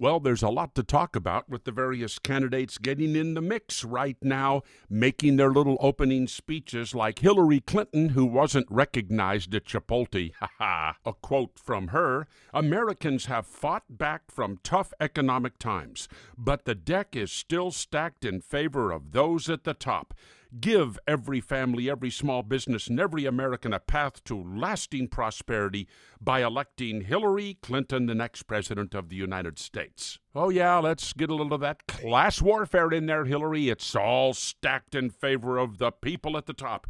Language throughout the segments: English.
Well, there's a lot to talk about with the various candidates getting in the mix right now, making their little opening speeches, like Hillary Clinton, who wasn't recognized at Chipotle. Ha ha. A quote from her Americans have fought back from tough economic times, but the deck is still stacked in favor of those at the top. Give every family, every small business, and every American a path to lasting prosperity by electing Hillary Clinton, the next president of the United States. Oh, yeah, let's get a little of that class warfare in there, Hillary. It's all stacked in favor of the people at the top.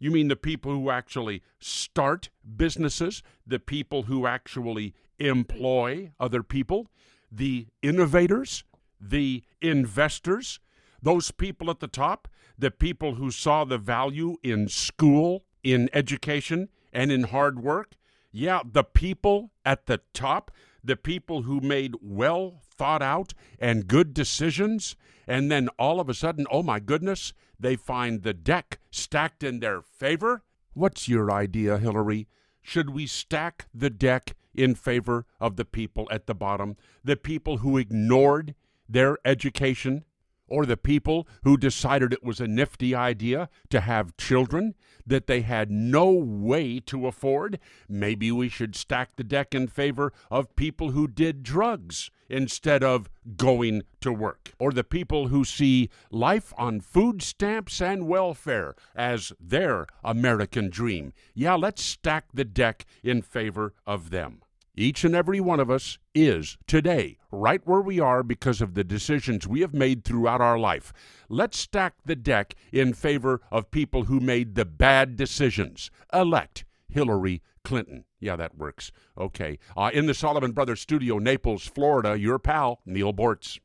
You mean the people who actually start businesses, the people who actually employ other people, the innovators, the investors, those people at the top, the people who saw the value in school, in education, and in hard work. Yeah, the people at the top, the people who made well thought out and good decisions. And then all of a sudden, oh my goodness, they find the deck stacked in their favor. What's your idea, Hillary? Should we stack the deck in favor of the people at the bottom, the people who ignored their education, or the people who decided it was a nifty idea to have children that they had no way to afford. Maybe we should stack the deck in favor of people who did drugs instead of going to work, or the people who see life on food stamps and welfare as their American dream. Yeah, let's stack the deck in favor of them. Each and every one of us is today right where we are because of the decisions we have made throughout our life. Let's stack the deck in favor of people who made the bad decisions. Elect Hillary Clinton. Yeah, that works. Okay. Uh, in the Solomon Brothers studio, Naples, Florida, your pal, Neal Boortz.